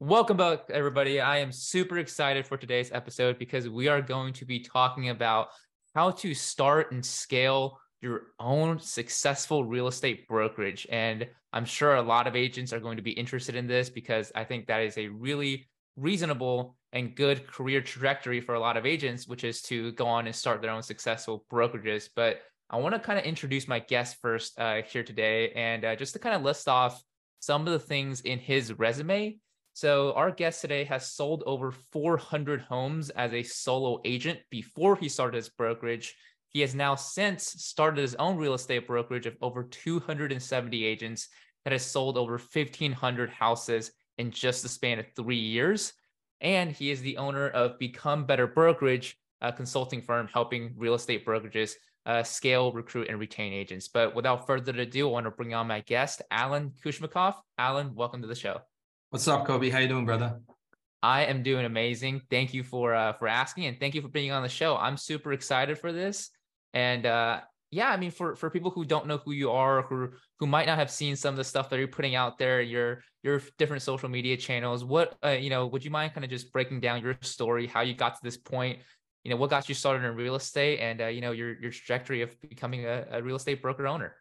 Welcome back, everybody. I am super excited for today's episode because we are going to be talking about how to start and scale your own successful real estate brokerage. And I'm sure a lot of agents are going to be interested in this because I think that is a really reasonable and good career trajectory for a lot of agents, which is to go on and start their own successful brokerages. But I want to kind of introduce my guest first uh, here today and uh, just to kind of list off some of the things in his resume so, our guest today has sold over 400 homes as a solo agent before he started his brokerage. He has now since started his own real estate brokerage of over 270 agents that has sold over 1,500 houses in just the span of three years. And he is the owner of Become Better Brokerage, a consulting firm helping real estate brokerages uh, scale, recruit, and retain agents. But without further ado, I want to bring on my guest, Alan Kushmakov. Alan, welcome to the show. What's up, Kobe? How you doing, brother? I am doing amazing. Thank you for uh, for asking, and thank you for being on the show. I'm super excited for this, and uh, yeah, I mean, for for people who don't know who you are, who who might not have seen some of the stuff that you're putting out there, your your different social media channels, what uh, you know, would you mind kind of just breaking down your story, how you got to this point? You know, what got you started in real estate, and uh, you know, your your trajectory of becoming a, a real estate broker owner.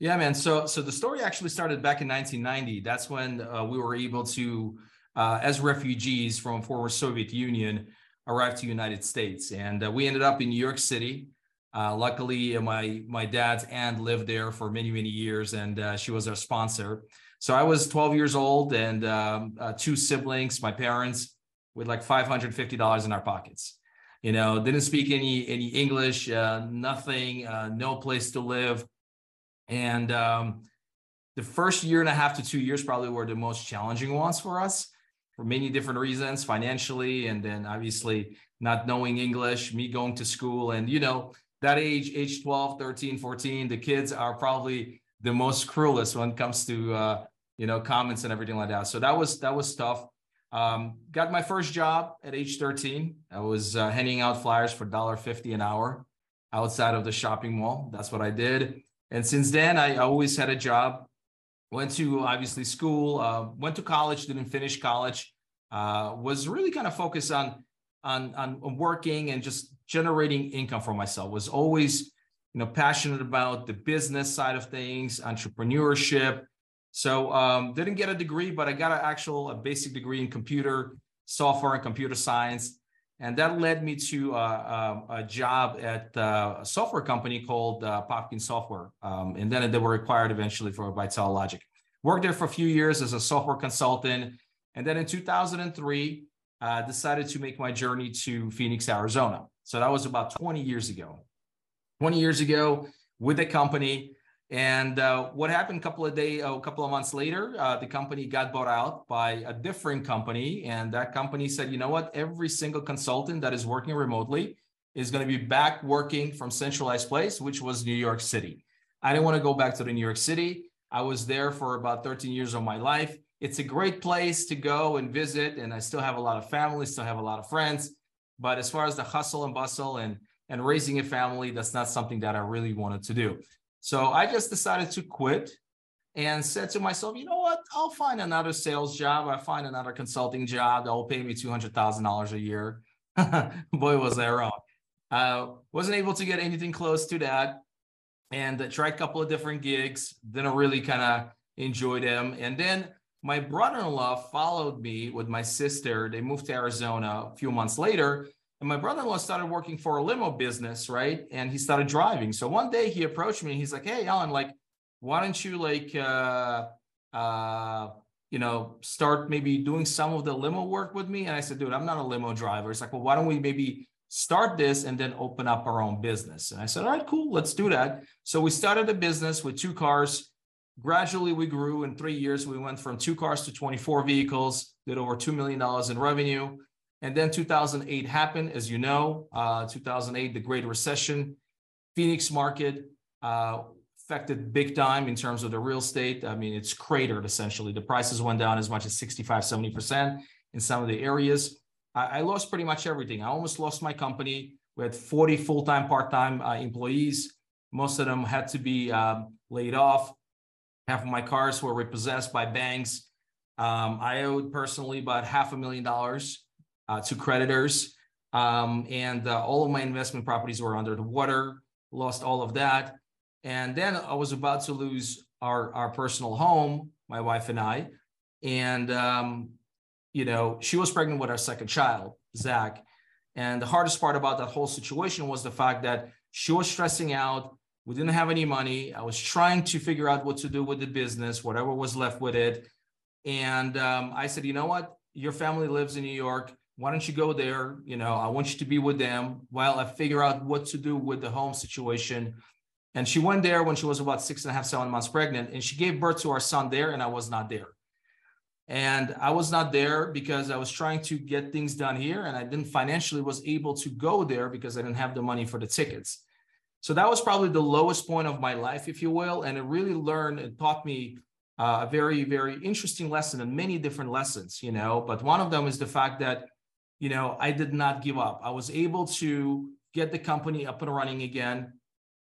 Yeah, man. So so the story actually started back in 1990. That's when uh, we were able to, uh, as refugees from former Soviet Union, arrive to United States, and uh, we ended up in New York City. Uh, luckily, uh, my my dad's aunt lived there for many many years, and uh, she was our sponsor. So I was 12 years old, and um, two siblings, my parents, with like 550 dollars in our pockets. You know, didn't speak any any English, nothing, no place to live and um, the first year and a half to two years probably were the most challenging ones for us for many different reasons, financially, and then obviously not knowing English, me going to school. And, you know, that age, age 12, 13, 14, the kids are probably the most cruelest when it comes to, uh, you know, comments and everything like that. So that was, that was tough. Um, got my first job at age 13. I was uh, handing out flyers for $1.50 an hour outside of the shopping mall. That's what I did. And since then, I always had a job. Went to obviously school, uh, went to college, didn't finish college. Uh, was really kind of focused on, on on working and just generating income for myself. Was always you know passionate about the business side of things, entrepreneurship. So um, didn't get a degree, but I got an actual a basic degree in computer software and computer science and that led me to uh, uh, a job at a software company called uh, Popkin Software. Um, and then they were acquired eventually for by Logic. Worked there for a few years as a software consultant. And then in 2003, uh, decided to make my journey to Phoenix, Arizona. So that was about 20 years ago. 20 years ago with the company. And uh, what happened a couple of days, a couple of months later, uh, the company got bought out by a different company. And that company said, you know what? Every single consultant that is working remotely is going to be back working from centralized place, which was New York City. I didn't want to go back to the New York City. I was there for about 13 years of my life. It's a great place to go and visit. And I still have a lot of family, still have a lot of friends. But as far as the hustle and bustle and and raising a family, that's not something that I really wanted to do. So I just decided to quit and said to myself, you know what? I'll find another sales job. I find another consulting job that will pay me $200,000 a year. Boy, was I wrong. Uh, wasn't able to get anything close to that and uh, tried a couple of different gigs. Didn't really kind of enjoy them. And then my brother-in-law followed me with my sister. They moved to Arizona a few months later and my brother-in-law started working for a limo business, right? And he started driving. So one day he approached me and he's like, Hey, Alan, like, why don't you like uh uh you know start maybe doing some of the limo work with me? And I said, dude, I'm not a limo driver. It's like, well, why don't we maybe start this and then open up our own business? And I said, all right, cool, let's do that. So we started a business with two cars. Gradually, we grew in three years. We went from two cars to 24 vehicles, did over $2 million in revenue. And then 2008 happened, as you know, uh, 2008, the Great Recession, Phoenix market uh, affected big time in terms of the real estate. I mean, it's cratered essentially. The prices went down as much as 65, 70% in some of the areas. I, I lost pretty much everything. I almost lost my company. We had 40 full-time, part-time uh, employees. Most of them had to be um, laid off. Half of my cars were repossessed by banks. Um, I owed personally about half a million dollars uh, to creditors. Um, and uh, all of my investment properties were under the water, lost all of that. And then I was about to lose our, our personal home, my wife and I. And, um, you know, she was pregnant with our second child, Zach. And the hardest part about that whole situation was the fact that she was stressing out. We didn't have any money. I was trying to figure out what to do with the business, whatever was left with it. And um, I said, you know what? Your family lives in New York. Why don't you go there? You know, I want you to be with them while I figure out what to do with the home situation. And she went there when she was about six and a half, seven months pregnant, and she gave birth to our son there, and I was not there. And I was not there because I was trying to get things done here, and I didn't financially was able to go there because I didn't have the money for the tickets. So that was probably the lowest point of my life, if you will, and it really learned and taught me uh, a very, very interesting lesson and many different lessons, you know. But one of them is the fact that you know, I did not give up. I was able to get the company up and running again.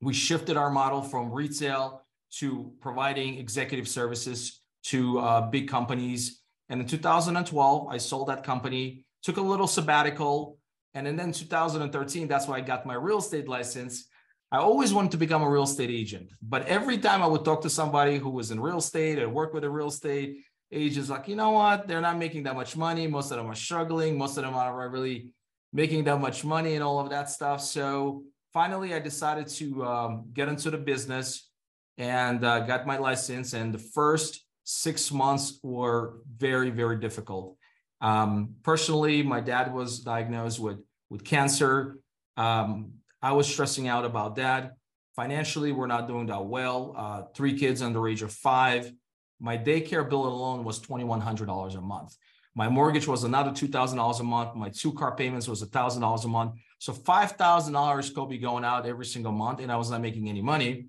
We shifted our model from retail to providing executive services to uh, big companies. And in 2012, I sold that company, took a little sabbatical. And then in 2013, that's why I got my real estate license. I always wanted to become a real estate agent. But every time I would talk to somebody who was in real estate or work with a real estate, agents like, you know what, they're not making that much money. Most of them are struggling. Most of them are really making that much money and all of that stuff. So finally, I decided to um, get into the business and uh, got my license. And the first six months were very, very difficult. Um, personally, my dad was diagnosed with with cancer. Um, I was stressing out about that. Financially, we're not doing that well. Uh, three kids under the age of five. My daycare bill alone was $2,100 a month. My mortgage was another $2,000 a month. My two car payments was $1,000 a month. So $5,000 could be going out every single month, and I was not making any money.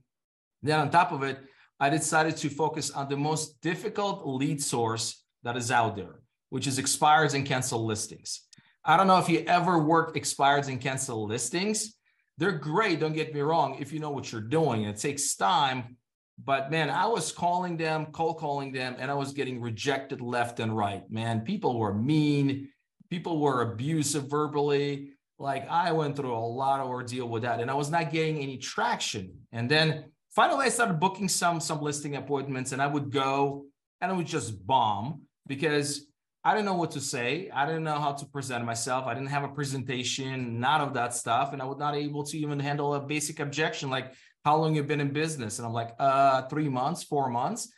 Then on top of it, I decided to focus on the most difficult lead source that is out there, which is expires and cancel listings. I don't know if you ever worked expires and cancel listings. They're great, don't get me wrong, if you know what you're doing. It takes time, but man, I was calling them, cold calling them, and I was getting rejected left and right. Man, people were mean, people were abusive verbally. Like I went through a lot of ordeal with that, and I was not getting any traction. And then finally, I started booking some some listing appointments, and I would go and I would just bomb because I didn't know what to say. I didn't know how to present myself. I didn't have a presentation, none of that stuff. And I was not able to even handle a basic objection like, how long you been in business? And I'm like, uh, three months, four months.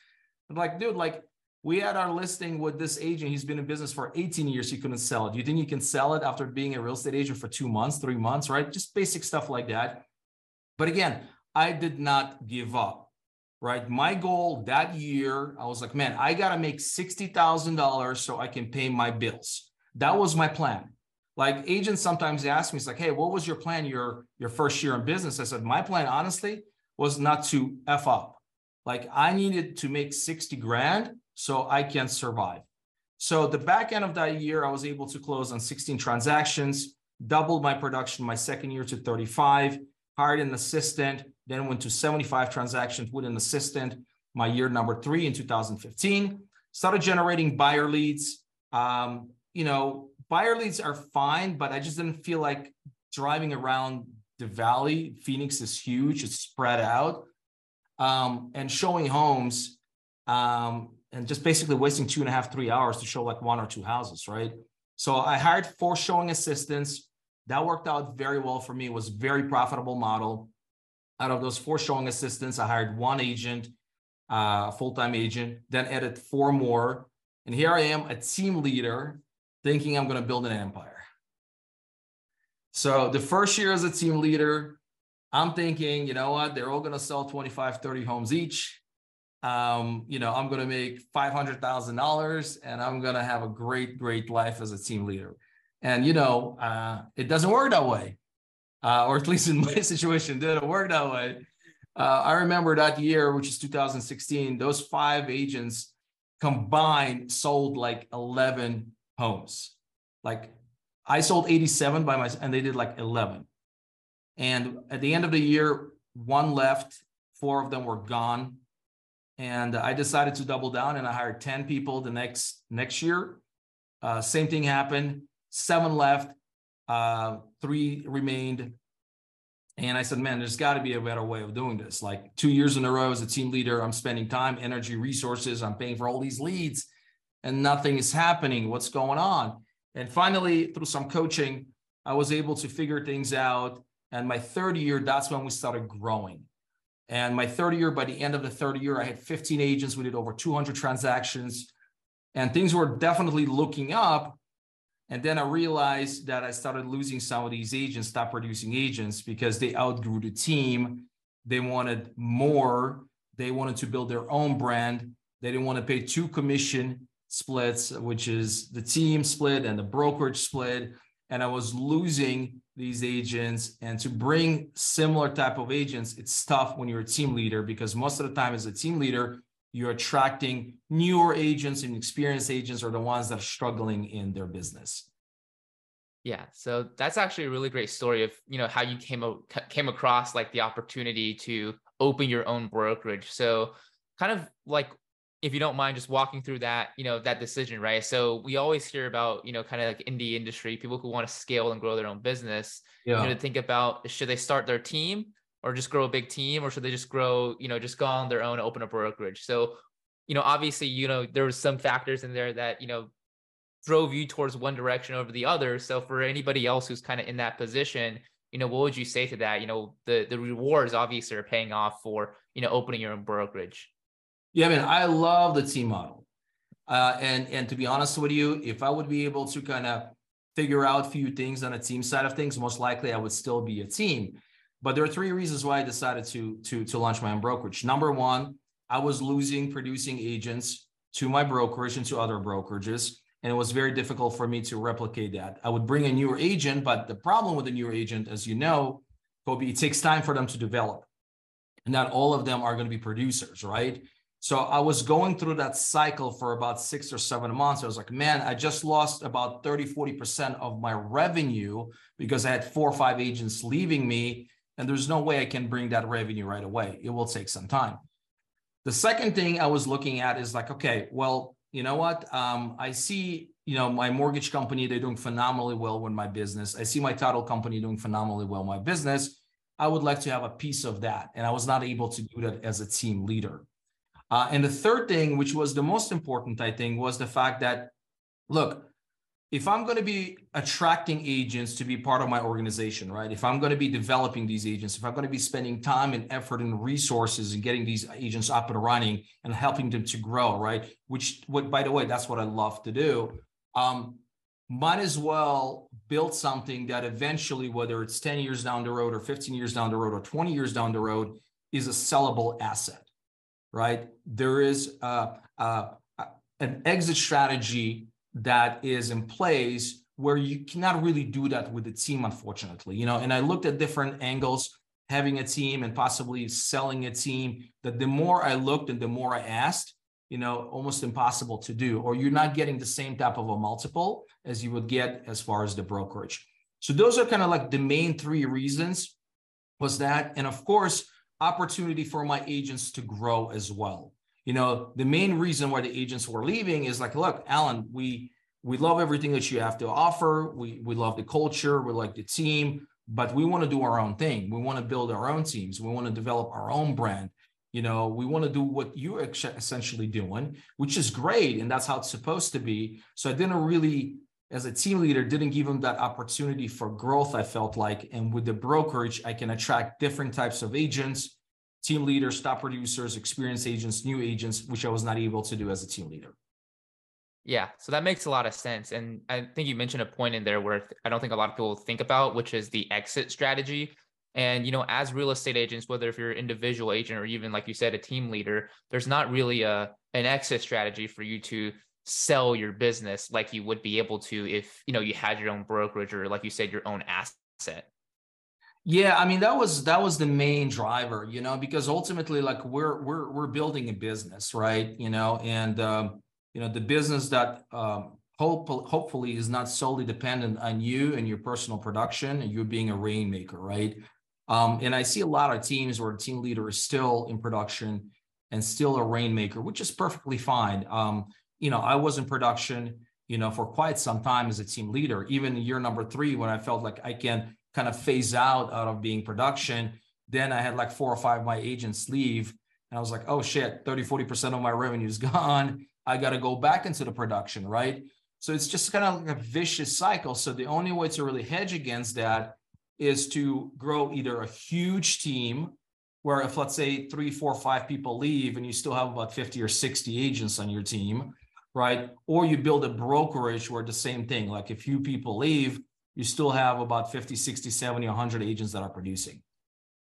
I'm like, dude, like we had our listing with this agent. He's been in business for 18 years. He couldn't sell it. You think you can sell it after being a real estate agent for two months, three months, right? Just basic stuff like that. But again, I did not give up, right? My goal that year, I was like, man, I got to make $60,000 so I can pay my bills. That was my plan. Like agents sometimes ask me, it's like, hey, what was your plan your your first year in business? I said, my plan honestly was not to F up. Like I needed to make 60 grand so I can survive. So the back end of that year, I was able to close on 16 transactions, doubled my production my second year to 35, hired an assistant, then went to 75 transactions with an assistant my year number three in 2015. Started generating buyer leads. Um, you know, buyer leads are fine, but I just didn't feel like driving around the valley. Phoenix is huge, it's spread out. Um, and showing homes um, and just basically wasting two and a half, three hours to show like one or two houses, right? So I hired four showing assistants. That worked out very well for me. It was very profitable model. Out of those four showing assistants, I hired one agent, uh, full-time agent, then added four more. And here I am, a team leader thinking I'm going to build an empire. So the first year as a team leader, I'm thinking, you know what, they're all going to sell 25, 30 homes each. Um, you know, I'm going to make $500,000 and I'm going to have a great, great life as a team leader. And, you know, uh, it doesn't work that way. Uh, or at least in my situation, didn't work that way. Uh, I remember that year, which is 2016, those five agents combined sold like 11 homes. Like I sold 87 by myself and they did like 11. And at the end of the year, one left, four of them were gone. and I decided to double down and I hired 10 people the next next year. Uh, same thing happened. Seven left, uh, three remained. And I said, man, there's got to be a better way of doing this. Like two years in a row as a team leader, I'm spending time, energy, resources, I'm paying for all these leads, and nothing is happening. What's going on? And finally, through some coaching, I was able to figure things out. And my third year, that's when we started growing. And my third year, by the end of the third year, I had 15 agents. We did over 200 transactions, and things were definitely looking up. And then I realized that I started losing some of these agents, stop producing agents because they outgrew the team. They wanted more. They wanted to build their own brand. They didn't want to pay two commission splits, which is the team split and the brokerage split. And I was losing these agents. And to bring similar type of agents it's tough when you're a team leader because most of the time as a team leader you're attracting newer agents and experienced agents are the ones that are struggling in their business. Yeah. So that's actually a really great story of you know how you came came across like the opportunity to open your own brokerage. So kind of like if you don't mind just walking through that you know that decision right? So we always hear about you know kind of like indie industry people who want to scale and grow their own business yeah. you know to think about should they start their team or just grow a big team or should they just grow you know just go on their own open a brokerage? So you know obviously you know there was some factors in there that you know drove you towards one direction over the other. So for anybody else who's kind of in that position you know what would you say to that? You know the the rewards obviously are paying off for you know opening your own brokerage yeah, I mean, I love the team model. Uh, and and to be honest with you, if I would be able to kind of figure out a few things on a team side of things, most likely I would still be a team. But there are three reasons why I decided to to to launch my own brokerage. Number one, I was losing producing agents to my brokerage and to other brokerages, and it was very difficult for me to replicate that. I would bring a newer agent, but the problem with a newer agent, as you know, Kobe, it takes time for them to develop. And not all of them are going to be producers, right? So I was going through that cycle for about six or seven months. I was like, man, I just lost about 30, 40% of my revenue because I had four or five agents leaving me. And there's no way I can bring that revenue right away. It will take some time. The second thing I was looking at is like, okay, well, you know what? Um, I see, you know, my mortgage company, they're doing phenomenally well with my business. I see my title company doing phenomenally well my business. I would like to have a piece of that. And I was not able to do that as a team leader. Uh, and the third thing, which was the most important, I think, was the fact that, look, if I'm going to be attracting agents to be part of my organization, right? If I'm going to be developing these agents, if I'm going to be spending time and effort and resources and getting these agents up and running and helping them to grow, right? Which, what, by the way, that's what I love to do. Um, might as well build something that eventually, whether it's 10 years down the road or 15 years down the road or 20 years down the road, is a sellable asset right? There is uh, uh, an exit strategy that is in place where you cannot really do that with the team, unfortunately. You know, and I looked at different angles, having a team and possibly selling a team. That the more I looked and the more I asked, you know, almost impossible to do, or you're not getting the same type of a multiple as you would get as far as the brokerage. So those are kind of like the main three reasons was that, and of course opportunity for my agents to grow as well. You know, the main reason why the agents were leaving is like, look, Alan, we we love everything that you have to offer. We we love the culture, we like the team, but we want to do our own thing. We want to build our own teams. We want to develop our own brand. You know, we want to do what you're essentially doing, which is great, and that's how it's supposed to be. So I didn't really as a team leader didn't give them that opportunity for growth i felt like. And with the brokerage i can attract different types of agents team leaders top producers experienced agents new agents which i was not able to do as a team leader. Yeah so that makes a lot of sense. And i think you mentioned a point in there where i don't think a lot of people think about which is the exit strategy. And you know as real estate agents whether if you're an individual agent or even like you said a team leader there's not really a an exit strategy for you to sell your business like you would be able to if you know you had your own brokerage or like you said your own asset? Yeah i mean that was that was the main driver you know because ultimately like we're we're we're building a business right? You know and um, you know the business that um, hope, hopefully is not solely dependent on you and your personal production and you being a rainmaker right? Um, and i see a lot of teams where a team leader is still in production and still a rainmaker, which is perfectly fine. Um, you know, I was in production, you know, for quite some time as a team leader. Even year number three, when I felt like I can kind of phase out out of being production, then I had like four or five of my agents leave. And I was like, oh shit, 30, 40% of my revenue is gone. I got to go back into the production, right? So it's just kind of like a vicious cycle. So the only way to really hedge against that is to grow either a huge team where if let's say three, four, five people leave and you still have about 50 or 60 agents on your team, right? Or you build a brokerage where the same thing, like a few people leave, you still have about 50, 60, 70, 100 agents that are producing.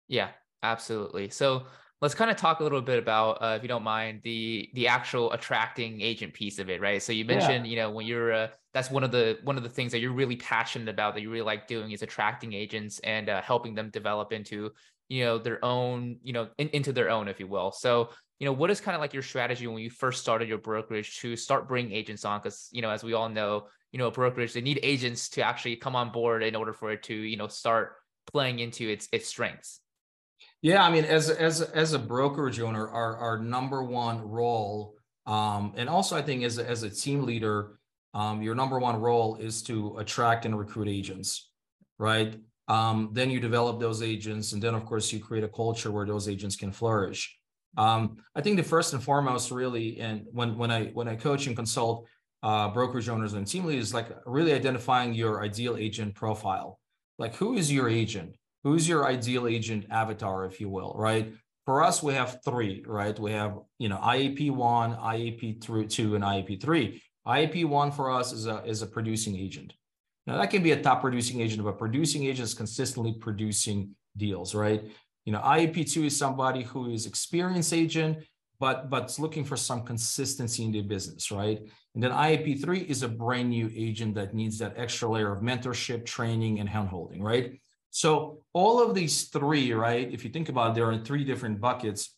Yeah, absolutely. So let's kind of talk a little bit about, uh, if you don't mind, the the actual attracting agent piece of it, right? So you mentioned, yeah. you know, when you're uh, that's one of the one of the things that you're really passionate about that you really like doing is attracting agents and uh, helping them develop into you know their own you know in, into their own if you will so you know what is kind of like your strategy when you first started your brokerage to start bringing agents on? Because you know as we all know you know a brokerage they need agents to actually come on board in order for it to you know start playing into its its strengths. Yeah i mean as as as a brokerage owner our our number one role um and also i think as a, as a team leader um your number one role is to attract and recruit agents right? Um, then you develop those agents, and then of course you create a culture where those agents can flourish. Um, I think the first and foremost, really, and when when I when I coach and consult uh, brokerage owners and team leaders, like really identifying your ideal agent profile. Like who is your agent? Who's your ideal agent avatar, if you will, right? For us, we have three, right? We have you know IAP one, IAP two, and IAP three. IAP one for us is a is a producing agent. Now that can be a top producing agent, but producing agent is consistently producing deals, right? You know, IAP2 is somebody who is experienced agent, but but looking for some consistency in their business, right? And then IAP3 is a brand new agent that needs that extra layer of mentorship, training, and handholding, right? So all of these three, right? If you think about it, they're three different buckets: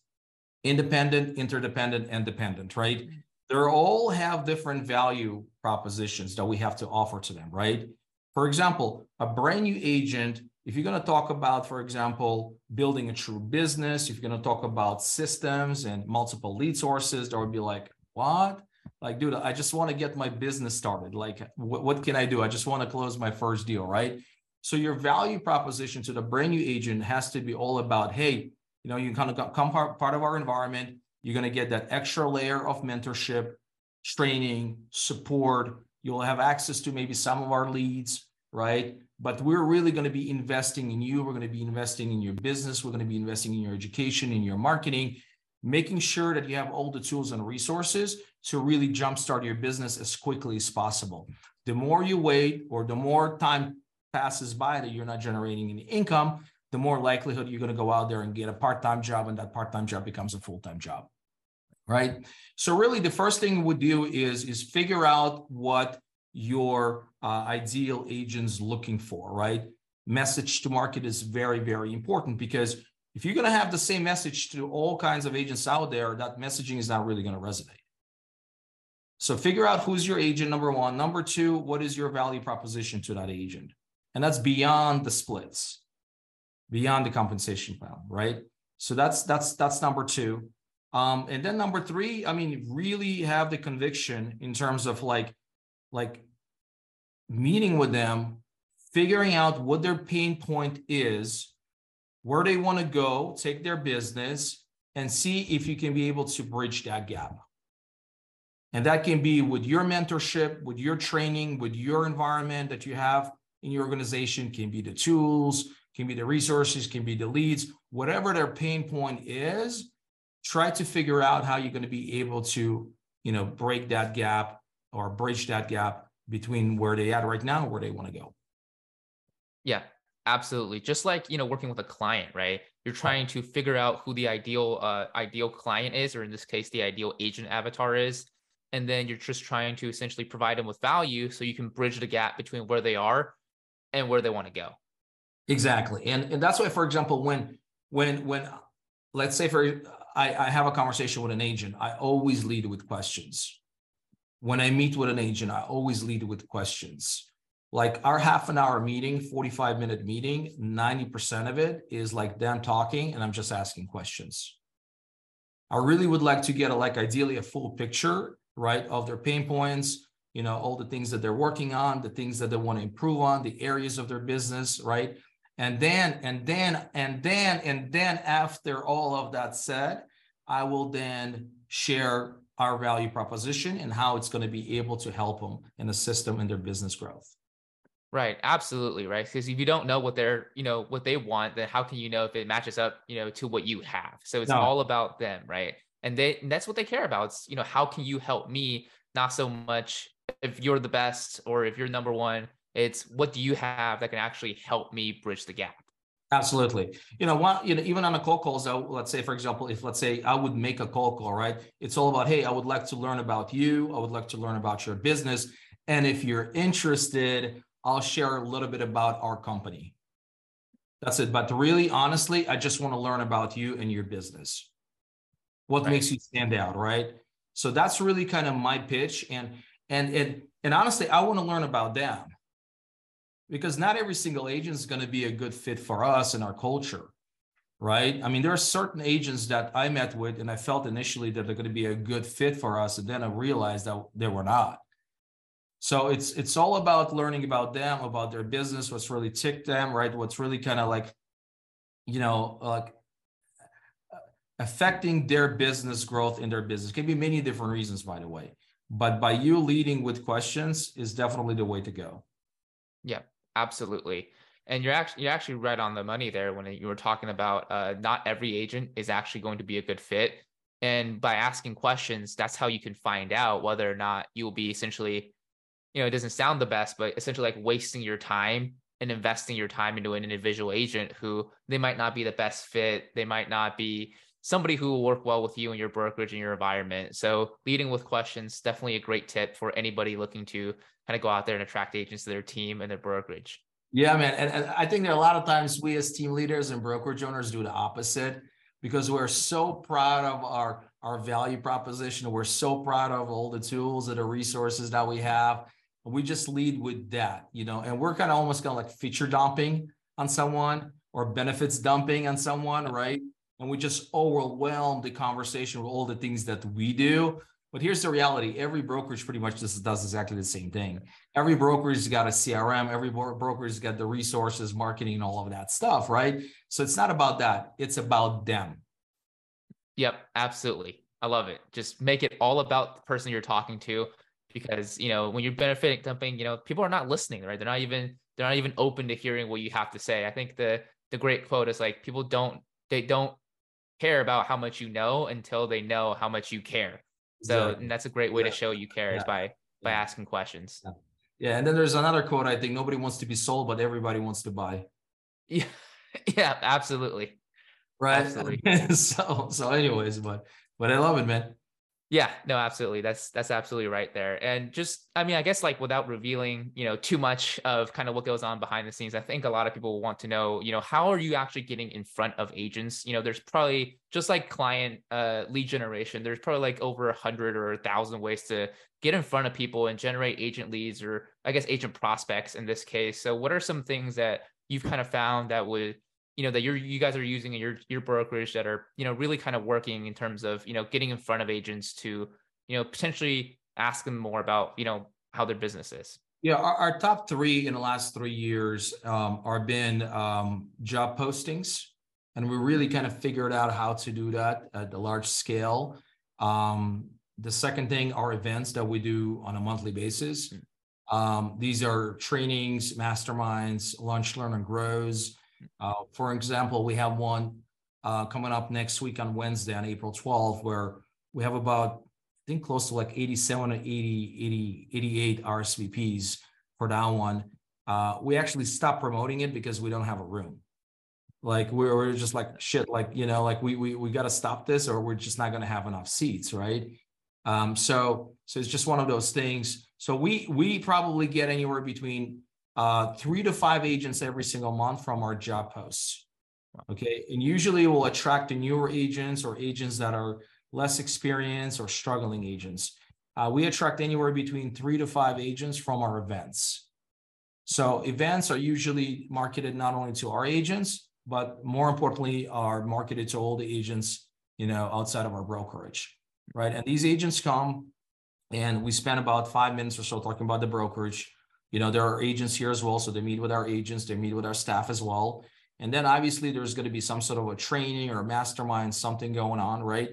independent, interdependent, and dependent, right? Mm-hmm. They all have different value propositions that we have to offer to them, right? For example, a brand new agent, if you're going to talk about, for example, building a true business, if you're going to talk about systems and multiple lead sources, that would be like, what? Like, dude, I just want to get my business started. Like, what, what can I do? I just want to close my first deal, right? So your value proposition to the brand new agent has to be all about, hey, you know, you kind of come part of our environment. You're going to get that extra layer of mentorship, training, support, You'll have access to maybe some of our leads, right? But we're really going to be investing in you. We're going to be investing in your business. We're going to be investing in your education, in your marketing, making sure that you have all the tools and resources to really jumpstart your business as quickly as possible. The more you wait or the more time passes by that you're not generating any income, the more likelihood you're going to go out there and get a part-time job and that part-time job becomes a full-time job right? So really the first thing we do is, is figure out what your uh, ideal agent's looking for, right? Message to market is very, very important because if you're going to have the same message to all kinds of agents out there, that messaging is not really going to resonate. So figure out who's your agent, number one. Number two, what is your value proposition to that agent? And that's beyond the splits, beyond the compensation plan, right? So that's that's that's number two. Um, and then number three, I mean, really have the conviction in terms of like, like meeting with them, figuring out what their pain point is, where they want to go, take their business, and see if you can be able to bridge that gap. And that can be with your mentorship, with your training, with your environment that you have in your organization, can be the tools, can be the resources, can be the leads, whatever their pain point is, try to figure out how you're going to be able to you know break that gap or bridge that gap between where they at right now and where they want to go. Yeah absolutely. Just like you know working with a client right? You're trying to figure out who the ideal uh, ideal client is or in this case the ideal agent avatar is and then you're just trying to essentially provide them with value so you can bridge the gap between where they are and where they want to go. Exactly and and that's why for example when when when let's say for I, I have a conversation with an agent, I always lead with questions. When I meet with an agent, I always lead with questions. Like our half an hour meeting, 45 minute meeting, 90% of it is like them talking and I'm just asking questions. I really would like to get a like ideally a full picture, right, of their pain points, you know, all the things that they're working on, the things that they want to improve on, the areas of their business, right? And then, and then, and then, and then after all of that said, I will then share our value proposition and how it's going to be able to help them and assist them in their business growth. Right, absolutely, right. Because if you don't know what they're, you know, what they want, then how can you know if it matches up, you know, to what you have? So it's no. all about them, right? And they and that's what they care about. It's, you know, how can you help me? Not so much if you're the best or if you're number one. It's what do you have that can actually help me bridge the gap? Absolutely. You know, one, you know, even on a cold calls, so let's say, for example, if let's say I would make a cold call, right? It's all about, hey, I would like to learn about you. I would like to learn about your business. And if you're interested, I'll share a little bit about our company. That's it. But really, honestly, I just want to learn about you and your business. What right. makes you stand out, right? So that's really kind of my pitch. And and and and honestly, I want to learn about them because not every single agent is going to be a good fit for us and our culture right? I mean there are certain agents that i met with and i felt initially that they're going to be a good fit for us and then i realized that they were not. So it's it's all about learning about them about their business what's really ticked them right? What's really kind of like you know like uh, affecting their business growth in their business. Can be many different reasons by the way. But by you leading with questions is definitely the way to go. Yeah Absolutely. And you're actually you're actually right on the money there when you were talking about uh, not every agent is actually going to be a good fit. And by asking questions, that's how you can find out whether or not you will be essentially, you know, it doesn't sound the best, but essentially like wasting your time and investing your time into an individual agent who they might not be the best fit. They might not be somebody who will work well with you and your brokerage and your environment. So leading with questions, definitely a great tip for anybody looking to kind of go out there and attract agents to their team and their brokerage. Yeah, man. And, and I think that a lot of times we as team leaders and brokerage owners do the opposite because we're so proud of our, our value proposition. We're so proud of all the tools and the resources that we have. We just lead with that, you know, and we're kind of almost kind of like feature dumping on someone or benefits dumping on someone, right? And we just overwhelm the conversation with all the things that we do but here's the reality: every brokerage pretty much just does exactly the same thing. Every brokerage has got a CRM. Every brokerage has got the resources, marketing, and all of that stuff, right? So it's not about that; it's about them. Yep, absolutely. I love it. Just make it all about the person you're talking to, because you know when you're benefiting something, you know people are not listening, right? They're not even they're not even open to hearing what you have to say. I think the the great quote is like people don't they don't care about how much you know until they know how much you care so exactly. that's a great way yeah. to show you care yeah. is by by yeah. asking questions. Yeah. yeah, and then there's another quote. I think nobody wants to be sold, but everybody wants to buy. Yeah, yeah, absolutely. Right. Absolutely. so so, anyways, but but I love it, man. Yeah, no, absolutely. That's that's absolutely right there. And just I mean, I guess like without revealing, you know, too much of kind of what goes on behind the scenes, I think a lot of people want to know, you know, how are you actually getting in front of agents? You know, there's probably just like client uh lead generation, there's probably like over a hundred or a thousand ways to get in front of people and generate agent leads or I guess agent prospects in this case. So what are some things that you've kind of found that would you know that you're you guys are using in your your brokerage that are you know really kind of working in terms of you know getting in front of agents to you know potentially ask them more about you know how their business is. Yeah our, our top three in the last three years um, are been um, job postings and we really kind of figured out how to do that at a large scale. Um, the second thing are events that we do on a monthly basis. Hmm. um, these are trainings masterminds lunch learn and grows uh, for example, we have one uh, coming up next week on Wednesday on April 12th, where we have about, I think close to like 87 to 80, 80, 88 RSVPs for that one. Uh, we actually stopped promoting it because we don't have a room. Like we're, we're just like shit, like, you know, like we, we, we got to stop this or we're just not going to have enough seats. Right. Um, so, so it's just one of those things. So we, we probably get anywhere between uh, three to five agents every single month from our job posts. Okay. And usually we'll attract the newer agents or agents that are less experienced or struggling agents. Uh, we attract anywhere between three to five agents from our events. So events are usually marketed not only to our agents, but more importantly, are marketed to all the agents you know, outside of our brokerage, right? And these agents come and we spend about five minutes or so talking about the brokerage. You know, there are agents here as well. So they meet with our agents, they meet with our staff as well. And then obviously there's going to be some sort of a training or a mastermind, something going on, right?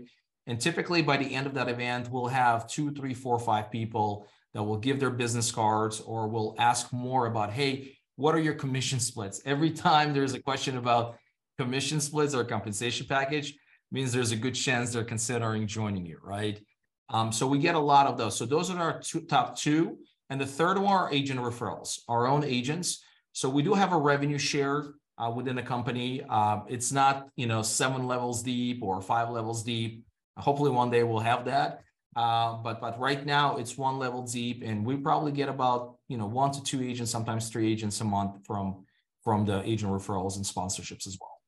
And typically by the end of that event, we'll have two, three, four, five people that will give their business cards or will ask more about, hey, what are your commission splits? Every time there's a question about commission splits or compensation package, means there's a good chance they're considering joining you, right? Um, so we get a lot of those. So those are our two, top two. And the third one are agent referrals, our own agents. So we do have a revenue share uh, within the company. Uh, it's not, you know, seven levels deep or five levels deep. Hopefully one day we'll have that. Uh, but but right now it's one level deep, and we probably get about you know one to two agents, sometimes three agents a month from from the agent referrals and sponsorships as well.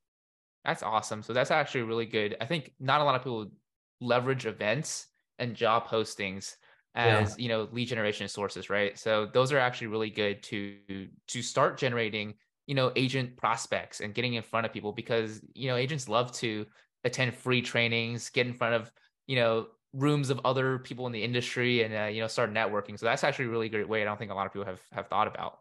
That's awesome. So that's actually really good. I think not a lot of people leverage events and job postings as yeah. you know lead generation sources, right? So those are actually really good to to start generating you know agent prospects and getting in front of people because you know agents love to attend free trainings, get in front of you know rooms of other people in the industry and uh, you know start networking. So that's actually a really great way. I don't think a lot of people have have thought about.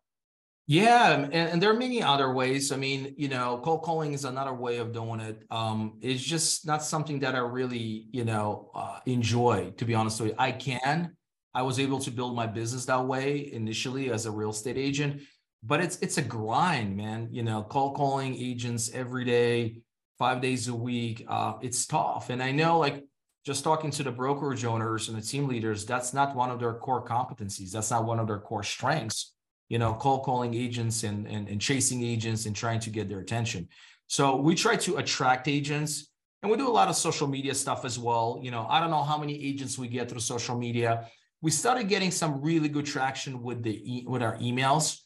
Yeah, and, and, there are many other ways. I mean, you know, cold calling is another way of doing it. Um, it's just not something that I really, you know, uh, enjoy. To be honest with you, I can. I was able to build my business that way initially as a real estate agent, but it's it's a grind, man. You know, call calling agents every day, five days a week. Uh, it's tough, and I know, like, just talking to the brokerage owners and the team leaders, that's not one of their core competencies. That's not one of their core strengths you know, call calling agents and, and, and chasing agents and trying to get their attention. So we try to attract agents and we do a lot of social media stuff as well. You know, I don't know how many agents we get through social media. We started getting some really good traction with the e- with our emails.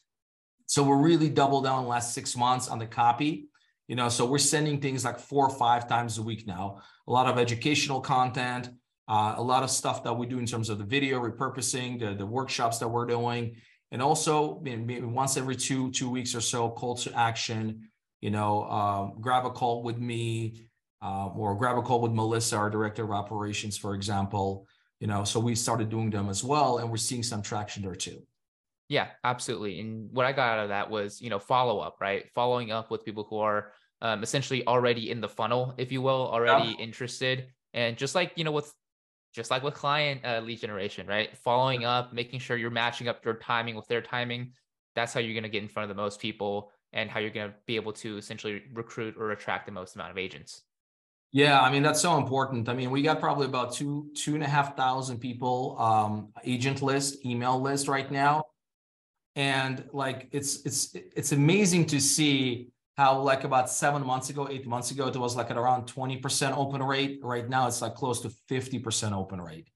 So we're really doubled down last six months on the copy. You know, so we're sending things like four or five times a week now. A lot of educational content, uh, a lot of stuff that we do in terms of the video repurposing, the, the workshops that we're doing, and also maybe once every two two weeks or so call to action you know um, grab a call with me uh, or grab a call with melissa our director of operations for example you know so we started doing them as well and we're seeing some traction there too yeah absolutely and what i got out of that was you know follow up right following up with people who are um, essentially already in the funnel if you will already yeah. interested and just like you know with just like with client uh, lead generation, right? Following up, making sure you're matching up your timing with their timing. That's how you're going to get in front of the most people and how you're going to be able to essentially recruit or attract the most amount of agents. Yeah, I mean that's so important. I mean, we got probably about two two and a half thousand people um, agent list, email list right now, and like it's it's it's amazing to see how like about seven months ago, eight months ago, it was like at around 20% open rate. Right now, it's like close to 50% open rate.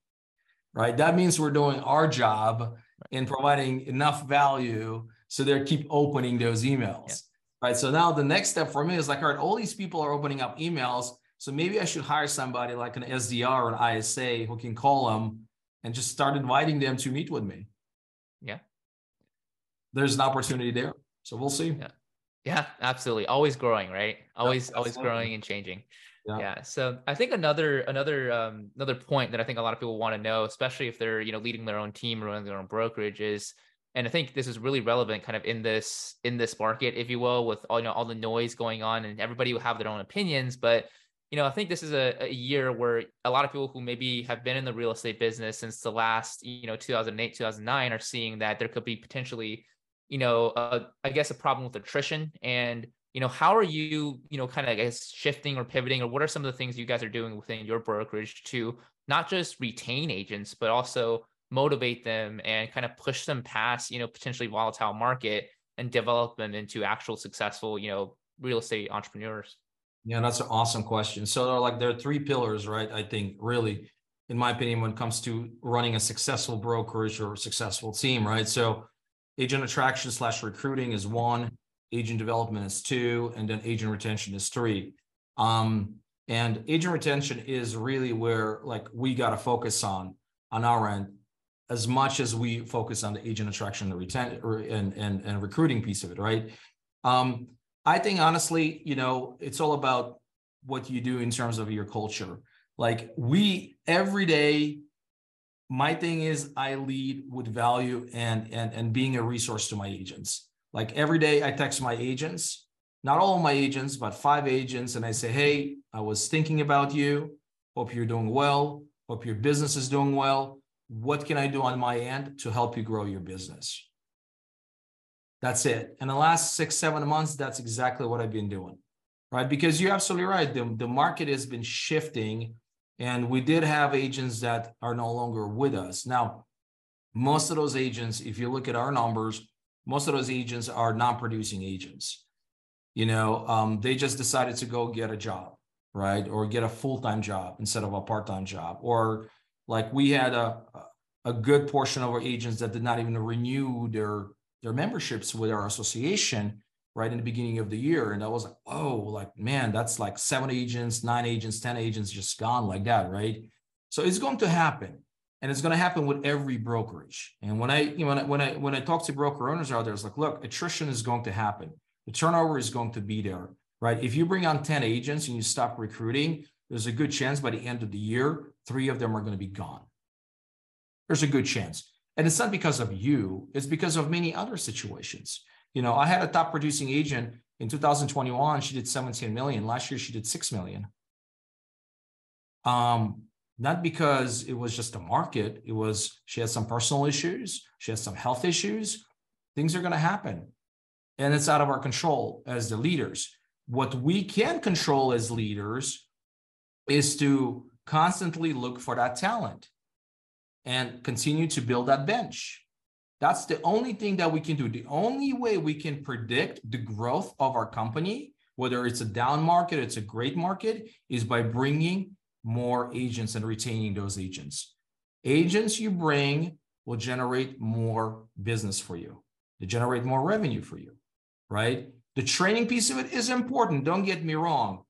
Right. That means we're doing our job in providing enough value so they keep opening those emails. Yeah. Right. So now the next step for me is like, all right, all these people are opening up emails. So maybe I should hire somebody like an SDR or an ISA who can call them and just start inviting them to meet with me. Yeah. There's an opportunity there. So we'll see. Yeah. Yeah, absolutely. Always growing, right? Always, always growing and changing. Yeah. yeah. So I think another another um, another point that I think a lot of people want to know, especially if they're you know leading their own team or running their own brokerage, is and I think this is really relevant kind of in this in this market, if you will, with all you know all the noise going on and everybody will have their own opinions, but you know, I think this is a, a year where a lot of people who maybe have been in the real estate business since the last, you know, 2008, 2009 are seeing that there could be potentially you know, uh, I guess a problem with attrition. And you know how are you you know kind of i guess shifting or pivoting or what are some of the things you guys are doing within your brokerage to not just retain agents but also motivate them and kind of push them past you know potentially volatile market and develop them into actual successful you know real estate entrepreneurs yeah that's an awesome question so like there are three pillars right i think really in my opinion when it comes to running a successful brokerage or successful team right so agent attraction slash recruiting is one, agent development is two, and then agent retention is three. Um, and agent retention is really where like we got to focus on on our end as much as we focus on the agent attraction, the retention and, and, and recruiting piece of it, right? Um, I think honestly, you know, it's all about what you do in terms of your culture. Like we every day, my thing is I lead with value and and and being a resource to my agents. Like every day I text my agents, not all my agents, but five agents, and I say, hey, I was thinking about you. Hope you're doing well. Hope your business is doing well. What can I do on my end to help you grow your business? That's it. And the last six, seven months, that's exactly what I've been doing, right? Because you're absolutely right. The, the market has been shifting, and we did have agents that are no longer with us. Now, most of those agents, if you look at our numbers, most of those agents are non-producing agents. You know, um, they just decided to go get a job, right, or get a full-time job instead of a part-time job, or like we had a a good portion of our agents that did not even renew their their memberships with our association right in the beginning of the year. And I was like, whoa, like, man, that's like seven agents, nine agents, 10 agents just gone like that, right? So it's going to happen. And it's going to happen with every brokerage. And when I, you know, when I, when I, when I talk to broker owners out there, it's like, look, attrition is going to happen. The turnover is going to be there, right? If you bring on 10 agents and you stop recruiting, there's a good chance by the end of the year, three of them are going to be gone. There's a good chance. And it's not because of you, it's because of many other situations. You know, I had a top producing agent in 2021, she did 17 million. Last year, she did 6 million. Um, not because it was just a market, it was she had some personal issues, she has some health issues. Things are going to happen. And it's out of our control as the leaders. What we can control as leaders is to constantly look for that talent and continue to build that bench. That's the only thing that we can do. The only way we can predict the growth of our company, whether it's a down market, it's a great market, is by bringing more agents and retaining those agents. Agents you bring will generate more business for you, they generate more revenue for you, right? The training piece of it is important. Don't get me wrong.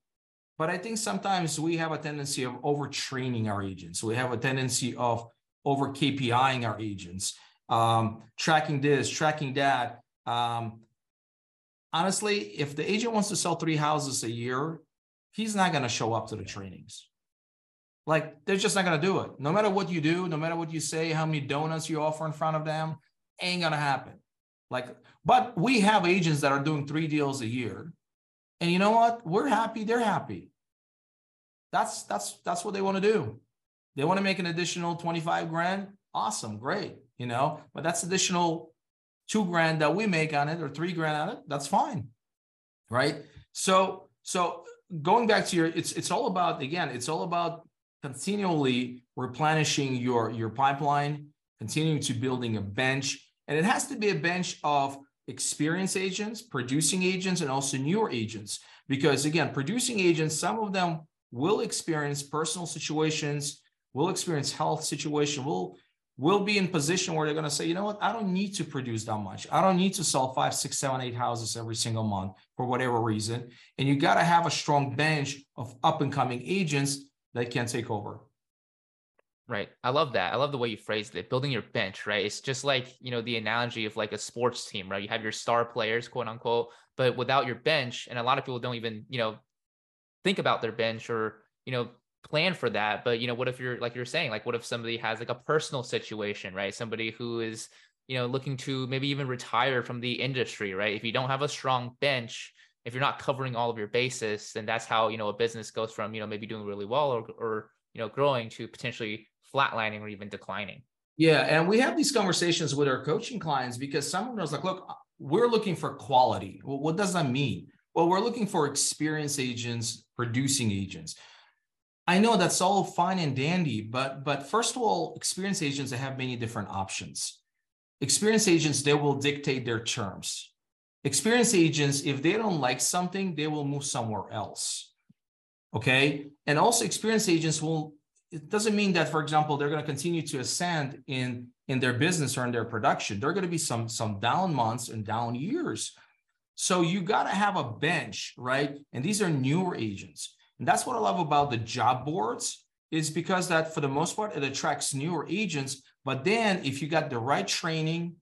But I think sometimes we have a tendency of overtraining our agents. We have a tendency of over KPIing our agents, um, tracking this, tracking that. Um, honestly, if the agent wants to sell three houses a year, he's not going to show up to the trainings. Like they're just not going to do it. No matter what you do, no matter what you say, how many donuts you offer in front of them, ain't going to happen. Like, but we have agents that are doing three deals a year. And you know what? We're happy. They're happy. That's that's that's what they want to do. They want to make an additional 25 grand. Awesome, great. You know, but that's additional two grand that we make on it or three grand on it. That's fine. Right. So, so going back to your, it's, it's all about, again, it's all about continually replenishing your, your pipeline, continuing to building a bench. And it has to be a bench of experienced agents, producing agents, and also newer agents. Because again, producing agents, some of them will experience personal situations will experience health situation, will will be in position where they're going to say, you know what, I don't need to produce that much. I don't need to sell five, six, seven, eight houses every single month for whatever reason. And you got to have a strong bench of up and coming agents that can take over. Right. I love that. I love the way you phrased it. Building your bench, right? It's just like, you know, the analogy of like a sports team, right? You have your star players, quote unquote, but without your bench, and a lot of people don't even, you know, think about their bench or, you know, plan for that but you know what if you're like you're saying like what if somebody has like a personal situation right? Somebody who is you know looking to maybe even retire from the industry right? If you don't have a strong bench if you're not covering all of your bases then that's how you know a business goes from you know maybe doing really well or, or you know growing to potentially flatlining or even declining. Yeah and we have these conversations with our coaching clients because someone was like look we're looking for quality. Well, what does that mean? Well we're looking for experienced agents producing agents I know that's all fine and dandy, but but first of all, experience agents they have many different options. Experience agents they will dictate their terms. Experience agents, if they don't like something, they will move somewhere else. Okay, and also experience agents will. It doesn't mean that, for example, they're going to continue to ascend in in their business or in their production. There are going to be some some down months and down years. So you got to have a bench, right? And these are newer agents and that's what I love about the job boards is because that for the most part, it attracts newer agents. But then if you got the right training,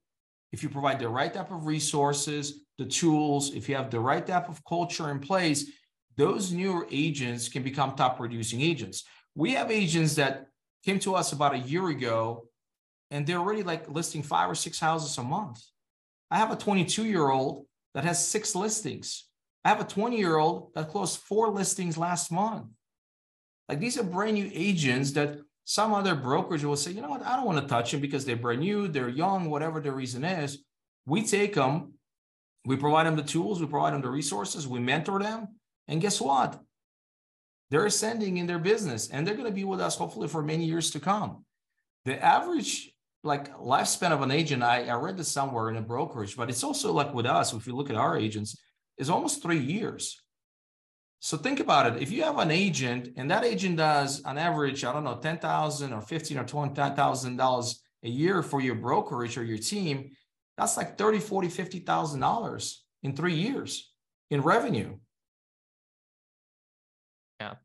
if you provide the right type of resources, the tools, if you have the right type of culture in place, those newer agents can become top producing agents. We have agents that came to us about a year ago and they're already like listing five or six houses a month. I have a 22 year old that has six listings. I have a 20 year old that closed four listings last month. Like these are brand new agents that some other brokerage will say, you know what, I don't want to touch them because they're brand new, they're young, whatever the reason is. We take them, we provide them the tools, we provide them the resources, we mentor them. And guess what? They're ascending in their business and they're going to be with us hopefully for many years to come. The average like lifespan of an agent, I, I read this somewhere in a brokerage, but it's also like with us, if you look at our agents, is almost three years. So think about it. If you have an agent and that agent does on average, I don't know, 10,000 or 15 or $20,000 a year for your brokerage or your team, that's like 30, 40, $50,000 in three years in revenue. Yeah.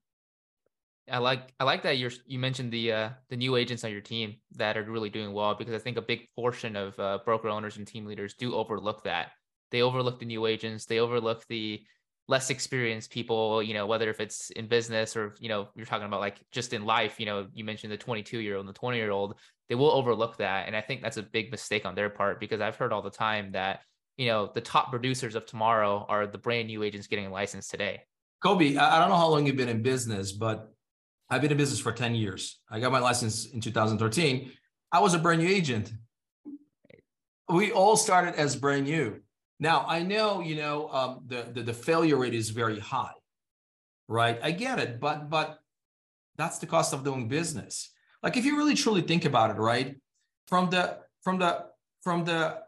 I like I like that you're you mentioned the uh the new agents on your team that are really doing well because I think a big portion of uh, broker owners and team leaders do overlook that. They overlook the new agents, they overlook the less experienced people, you know, whether if it's in business or, you know, you're talking about like just in life, you know, you mentioned the 22 year old and the 20 year old, they will overlook that. And I think that's a big mistake on their part because I've heard all the time that, you know, the top producers of tomorrow are the brand new agents getting a license today. Kobe, I don't know how long you've been in business, but I've been in business for 10 years. I got my license in 2013. I was a brand new agent. We all started as brand new. Now I know, you know, um, the, the the failure rate is very high, right? I get it, but but that's the cost of doing business. Like if you really truly think about it, right? From the from the from the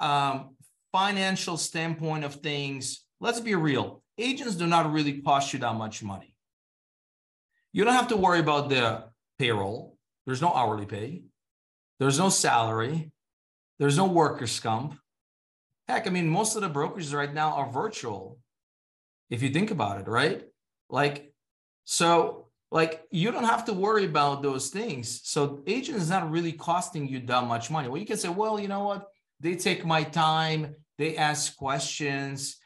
um, financial standpoint of things, let's be real. Agents do not really cost you that much money. You don't have to worry about the payroll. There's no hourly pay. There's no salary. There's no workers' comp. Heck, I mean, most of the brokerages right now are virtual. If you think about it, right? Like, so like you don't have to worry about those things. So agent is not really costing you that much money. Well, you can say, well, you know what? They take my time, they ask questions.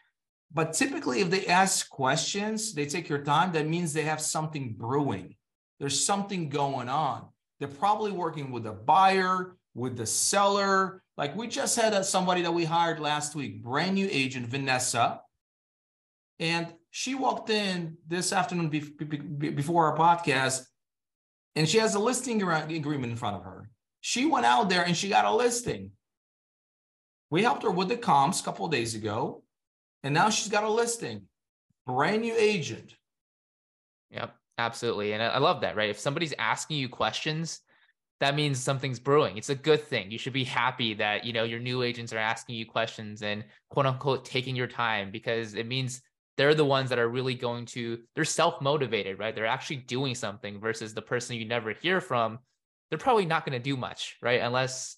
But typically, if they ask questions, they take your time, that means they have something brewing. There's something going on. They're probably working with a buyer, with the seller, like we just had a, somebody that we hired last week, brand new agent, Vanessa. And she walked in this afternoon be, be, before our podcast, and she has a listing agreement in front of her. She went out there and she got a listing. We helped her with the comps a couple of days ago, and now she's got a listing. Brand new agent. Yep, absolutely. And I love that, right? If somebody's asking you questions, that means something's brewing. It's a good thing. You should be happy that, you know, your new agents are asking you questions and quote unquote taking your time because it means they're the ones that are really going to they're self-motivated, right? They're actually doing something versus the person you never hear from. They're probably not going to do much, right? Unless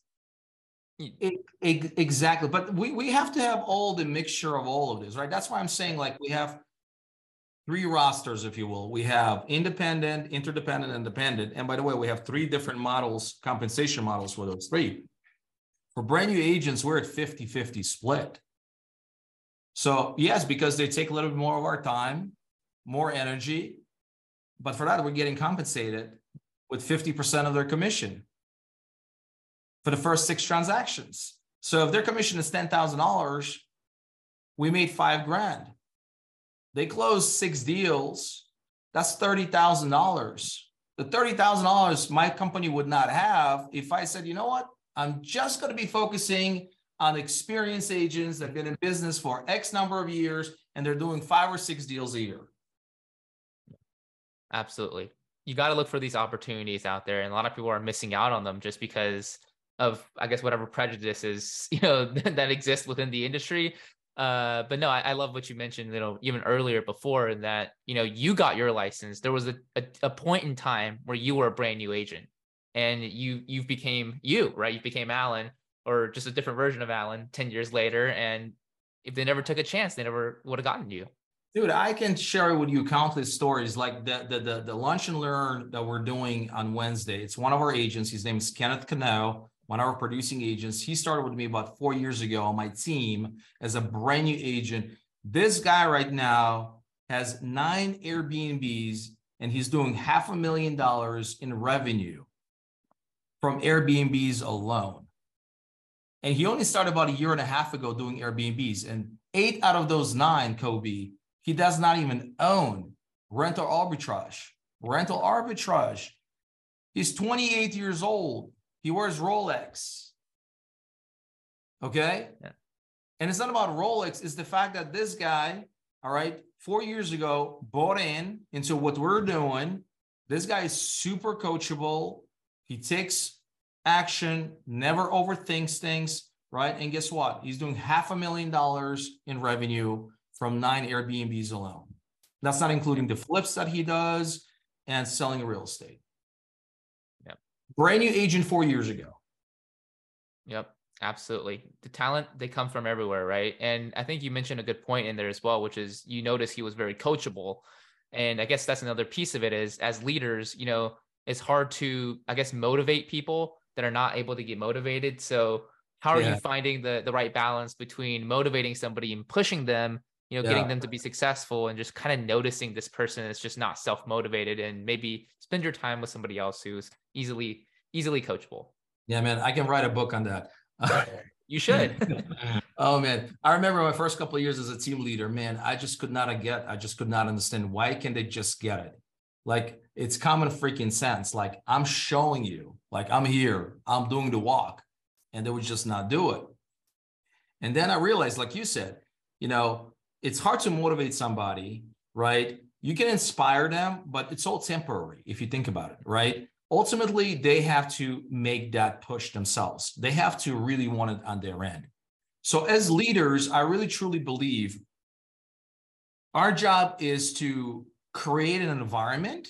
exactly. But we we have to have all the mixture of all of this, right? That's why I'm saying like we have three rosters, if you will. We have independent, interdependent, and dependent. And by the way, we have three different models, compensation models for those three. For brand new agents, we're at 50 50 split. So, yes, because they take a little bit more of our time, more energy. But for that, we're getting compensated with 50% of their commission for the first six transactions. So, if their commission is $10,000, we made five grand they closed six deals. That's $30,000. The $30,000 my company would not have if I said, you know what? I'm just going to be focusing on experienced agents that have been in business for X number of years and they're doing five or six deals a year. Absolutely. You got to look for these opportunities out there. And a lot of people are missing out on them just because of, I guess, whatever prejudices, you know, that exist within the industry. Uh, but no, I, I, love what you mentioned, you know, even earlier before that, you know, you got your license. There was a, a, a point in time where you were a brand new agent and you, you've became you, right? You became Alan or just a different version of Alan 10 years later. And if they never took a chance, they never would have gotten you. Dude, I can share with you countless stories like the, the, the, the lunch and learn that we're doing on Wednesday. It's one of our agents. His name is Kenneth Cano one of our producing agents. He started with me about four years ago on my team as a brand new agent. This guy right now has nine Airbnbs and he's doing half a million dollars in revenue from Airbnbs alone. And he only started about a year and a half ago doing Airbnbs. And eight out of those nine, Kobe, he does not even own rental arbitrage. Rental arbitrage. He's 28 years old. He wears Rolex. Okay. Yeah. And it's not about Rolex, it's the fact that this guy, all right, four years ago bought in into what we're doing. This guy is super coachable. He takes action, never overthinks things, right? And guess what? He's doing half a million dollars in revenue from nine Airbnbs alone. That's not including the flips that he does and selling real estate. Brand new agent four years ago. Yep. Absolutely. The talent, they come from everywhere, right? And I think you mentioned a good point in there as well, which is you notice he was very coachable. And I guess that's another piece of it is as leaders, you know, it's hard to, I guess, motivate people that are not able to get motivated. So how are yeah. you finding the the right balance between motivating somebody and pushing them, you know, yeah. getting them to be successful and just kind of noticing this person is just not self-motivated and maybe spend your time with somebody else who's easily easily coachable. Yeah, man, I can write a book on that. you should. oh man, I remember my first couple of years as a team leader. Man, I just could not get. I just could not understand why can they just get it. Like it's common freaking sense. Like I'm showing you, like I'm here, I'm doing the walk, and they would just not do it. And then I realized, like you said, you know, it's hard to motivate somebody, right? You can inspire them, but it's all temporary if you think about it, right? Ultimately they have to make that push themselves. They have to really want it on their end. So, as leaders, I really truly believe our job is to create an environment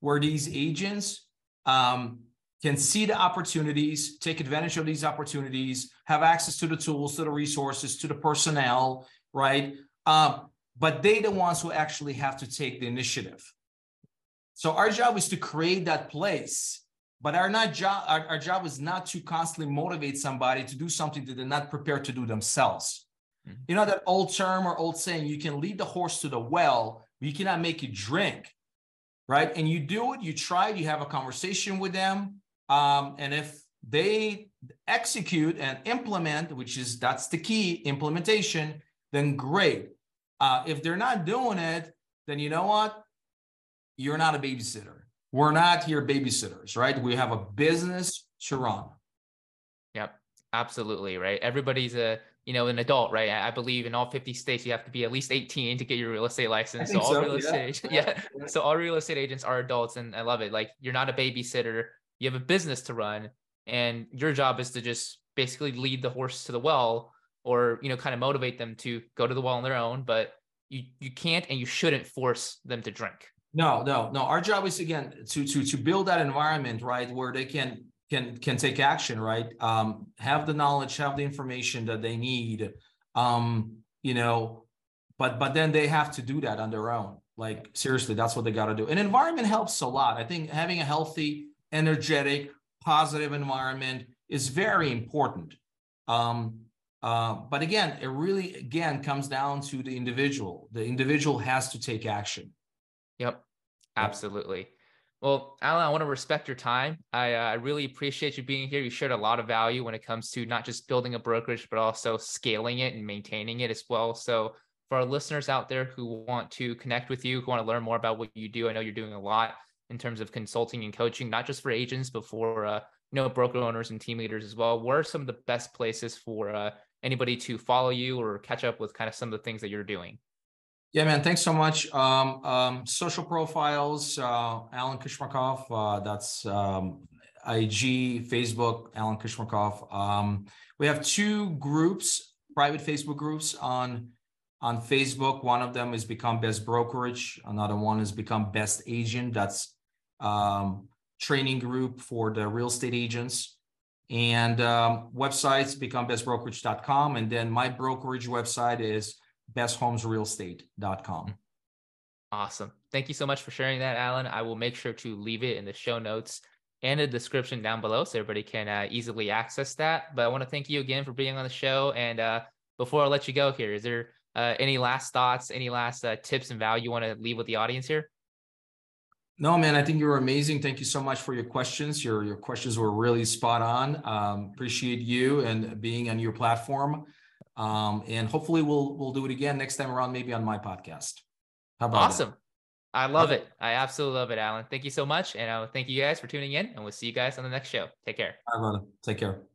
where these agents um, can see the opportunities, take advantage of these opportunities, have access to the tools, to the resources, to the personnel, right? Um, but they the ones who actually have to take the initiative. So our job is to create that place. But our not job, our, our job is not to constantly motivate somebody to do something that they're not prepared to do themselves. Mm-hmm. You know that old term or old saying, you can lead the horse to the well, but you cannot make it drink. Right. And you do it, you try it, you have a conversation with them. Um, and if they execute and implement, which is that's the key implementation, then great. Uh, if they're not doing it, then you know what? You're not a babysitter. We're not here babysitters, right? We have a business to run. Yep, absolutely, right? Everybody's a you know an adult, right? I believe in all 50 states you have to be at least 18 to get your real estate license. So all so, real estate, agents, yeah. yeah. So all real estate agents are adults, and I love it. Like you're not a babysitter. You have a business to run, and your job is to just basically lead the horse to the well, or you know, kind of motivate them to go to the well on their own. But you you can't and you shouldn't force them to drink. No, no, no. Our job is again to to to build that environment, right, where they can can can take action, right? Um, have the knowledge, have the information that they need. Um, you know, but but then they have to do that on their own. Like seriously, that's what they got to do. An environment helps a lot. I think having a healthy, energetic, positive environment is very important. Um, uh, but again, it really again comes down to the individual. The individual has to take action. Yep, absolutely. Well, Alan, I want to respect your time. I, uh, I really appreciate you being here. You shared a lot of value when it comes to not just building a brokerage, but also scaling it and maintaining it as well. So, for our listeners out there who want to connect with you, who want to learn more about what you do, I know you're doing a lot in terms of consulting and coaching, not just for agents, but for uh, you know broker owners and team leaders as well. What are some of the best places for uh, anybody to follow you or catch up with kind of some of the things that you're doing? Yeah, man. Thanks so much. Um, um, social profiles, uh, Alan Kushmakov. Uh, that's um, IG, Facebook, Alan Kushmakov. Um, we have two groups, private Facebook groups on on Facebook. One of them is Become Best Brokerage. Another one is Become Best Agent. That's um, training group for the real estate agents. And um, websites, becomebestbrokerage.com. And then my brokerage website is besthomesrealestate.com. Awesome. Thank you so much for sharing that, Alan. I will make sure to leave it in the show notes and the description down below so everybody can uh, easily access that. But I want to thank you again for being on the show. And uh, before I let you go here, is there uh, any last thoughts, any last uh, tips and value you want to leave with the audience here? No, man, I think you were amazing. Thank you so much for your questions. Your your questions were really spot on. Um, appreciate you and being on your platform. Um, and hopefully we'll we'll do it again next time around, maybe on my podcast. How about awesome? That? I love it. I absolutely love it, Alan. Thank you so much, and uh, thank you guys for tuning in. And we'll see you guys on the next show. Take care. Bye, brother. Take care.